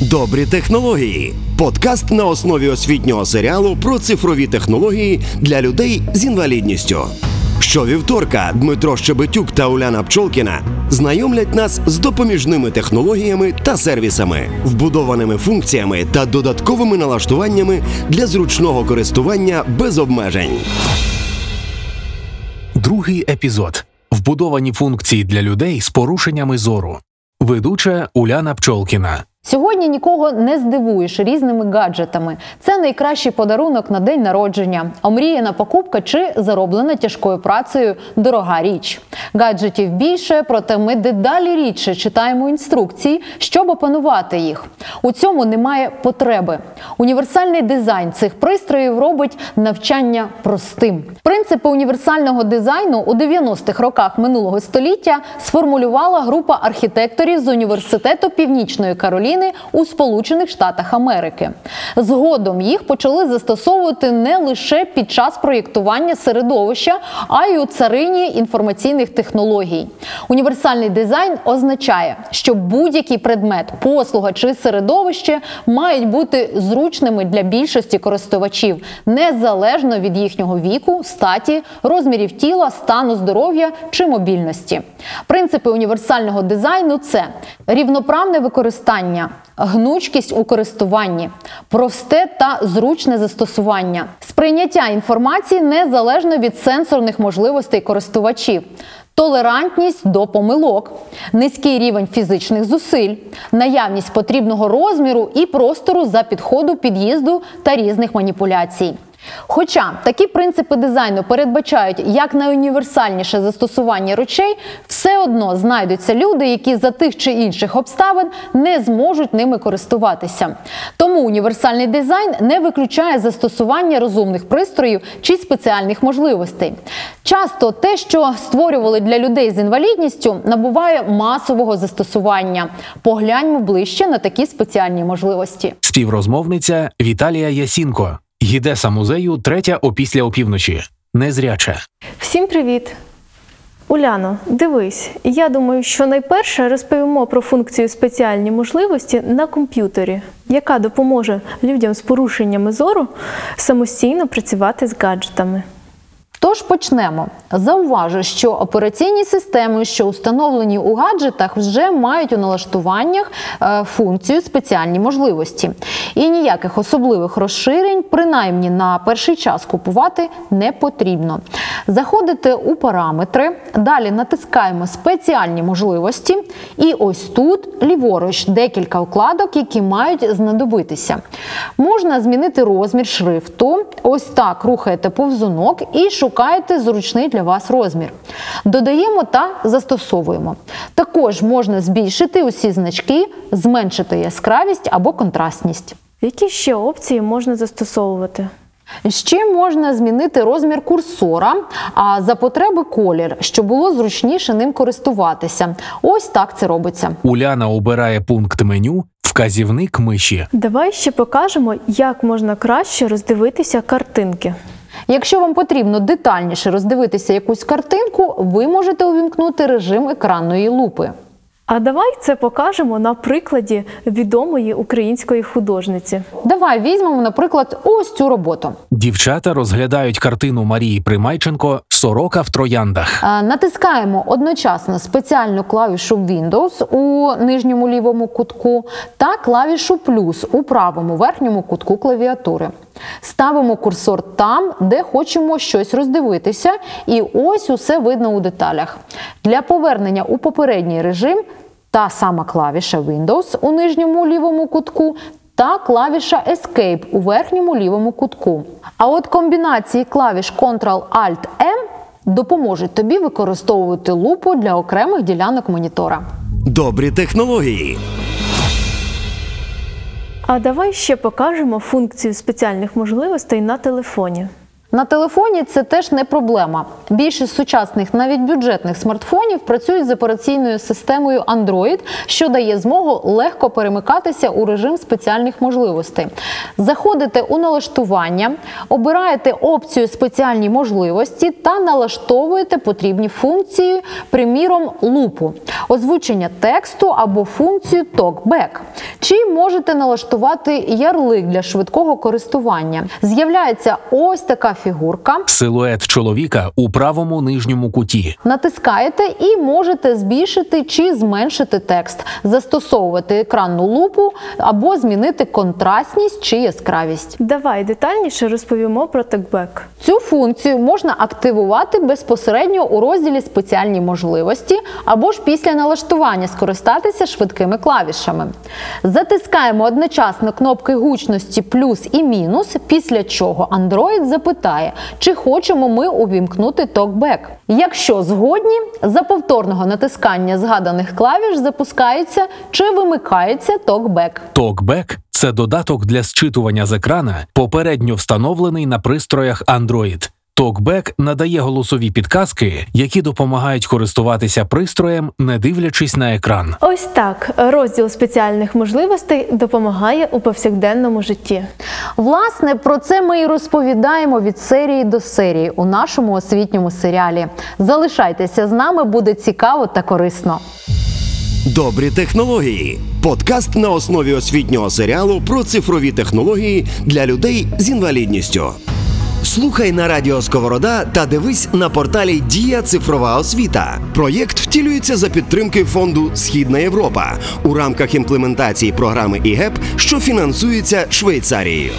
Добрі технології. Подкаст на основі освітнього серіалу про цифрові технології для людей з інвалідністю. Щовівторка Дмитро Щебетюк та Уляна Пчолкіна знайомлять нас з допоміжними технологіями та сервісами, вбудованими функціями та додатковими налаштуваннями для зручного користування без обмежень. Другий епізод вбудовані функції для людей з порушеннями зору. Ведуча Уляна Пчолкіна. Сьогодні нікого не здивуєш різними гаджетами. Це найкращий подарунок на день народження, омріяна покупка чи зароблена тяжкою працею дорога річ. Гаджетів більше, проте ми дедалі рідше читаємо інструкції, щоб опанувати їх. У цьому немає потреби. Універсальний дизайн цих пристроїв робить навчання простим. Принципи універсального дизайну у 90-х роках минулого століття сформулювала група архітекторів з університету Північної Кароліни у Сполучених Штатах Америки. Згодом їх почали застосовувати не лише під час проєктування середовища, а й у царині інформаційних технологій. Універсальний дизайн означає, що будь-який предмет, послуга чи середовище мають бути зручними для більшості користувачів, незалежно від їхнього віку, статі, розмірів тіла, стану здоров'я чи мобільності. Принципи універсального дизайну це рівноправне використання, гнучкість у користуванні, просте та зручне застосування, сприйняття інформації незалежно від сенсорних можливостей користувачів. Толерантність до помилок, низький рівень фізичних зусиль, наявність потрібного розміру і простору за підходу під'їзду та різних маніпуляцій. Хоча такі принципи дизайну передбачають як найуніверсальніше застосування речей, все одно знайдуться люди, які за тих чи інших обставин не зможуть ними користуватися. Тому універсальний дизайн не виключає застосування розумних пристроїв чи спеціальних можливостей. Часто те, що створювали для людей з інвалідністю, набуває масового застосування. Погляньмо ближче на такі спеціальні можливості. Співрозмовниця Віталія Ясінко. Гідеса музею третя опісля опівночі. Незряча. Всім привіт! Уляно, дивись, я думаю, що найперше розповімо про функцію спеціальні можливості на комп'ютері, яка допоможе людям з порушеннями зору самостійно працювати з гаджетами. Тож почнемо. Зауважу, що операційні системи, що установлені у гаджетах, вже мають у налаштуваннях е, функцію спеціальні можливості. І ніяких особливих розширень, принаймні на перший час купувати не потрібно. Заходите у параметри, далі натискаємо спеціальні можливості, і ось тут ліворуч декілька вкладок, які мають знадобитися. Можна змінити розмір шрифту, ось так рухаєте повзунок і шукаєте зручний для вас розмір. Додаємо та застосовуємо. Також можна збільшити усі значки, зменшити яскравість або контрастність. Які ще опції можна застосовувати? Ще можна змінити розмір курсора, а за потреби колір, щоб було зручніше ним користуватися. Ось так це робиться. Уляна обирає пункт меню Вказівник миші. Давай ще покажемо, як можна краще роздивитися картинки. Якщо вам потрібно детальніше роздивитися якусь картинку, ви можете увімкнути режим екранної лупи. А давай це покажемо на прикладі відомої української художниці. Давай візьмемо, наприклад, ось цю роботу. Дівчата розглядають картину Марії Примайченко Сорока в трояндах. Е, Натискаємо одночасно спеціальну клавішу Windows у нижньому лівому кутку та клавішу плюс у правому верхньому кутку клавіатури. Ставимо курсор там, де хочемо щось роздивитися, і ось усе видно у деталях. Для повернення у попередній режим та сама клавіша Windows у нижньому лівому кутку та клавіша Escape у верхньому лівому кутку. А от комбінації клавіш Ctrl-Alt-M допоможуть тобі використовувати лупу для окремих ділянок монітора. Добрі технології. А давай ще покажемо функцію спеціальних можливостей на телефоні. На телефоні це теж не проблема. Більшість сучасних, навіть бюджетних смартфонів працюють з операційною системою Android, що дає змогу легко перемикатися у режим спеціальних можливостей. Заходите у налаштування, обираєте опцію спеціальні можливості та налаштовуєте потрібні функції, приміром, лупу, озвучення тексту або функцію TalkBack. Чи можете налаштувати ярлик для швидкого користування? З'являється ось така фігурка. Силует чоловіка у правому нижньому куті. Натискаєте і можете збільшити чи зменшити текст, застосовувати екранну лупу або змінити контрастність чи яскравість. Давай детальніше розповімо про текбек. Цю функцію можна активувати безпосередньо у розділі спеціальні можливості або ж після налаштування скористатися швидкими клавішами. Затискаємо одночасно кнопки гучності плюс і мінус, після чого Android запитає, чи хочемо ми увімкнути токбек. Якщо згодні, за повторного натискання згаданих клавіш запускається чи вимикається токбек. TalkBack – це додаток для зчитування з екрана, попередньо встановлений на пристроях Android. TalkBack надає голосові підказки, які допомагають користуватися пристроєм, не дивлячись на екран. Ось так розділ спеціальних можливостей допомагає у повсякденному житті. Власне, про це ми і розповідаємо від серії до серії у нашому освітньому серіалі. Залишайтеся з нами, буде цікаво та корисно. Добрі технології. Подкаст на основі освітнього серіалу про цифрові технології для людей з інвалідністю. Слухай на радіо Сковорода та дивись на порталі Дія Цифрова освіта. Проєкт втілюється за підтримки фонду Східна Європа у рамках імплементації програми ІГЕП, що фінансується Швейцарією.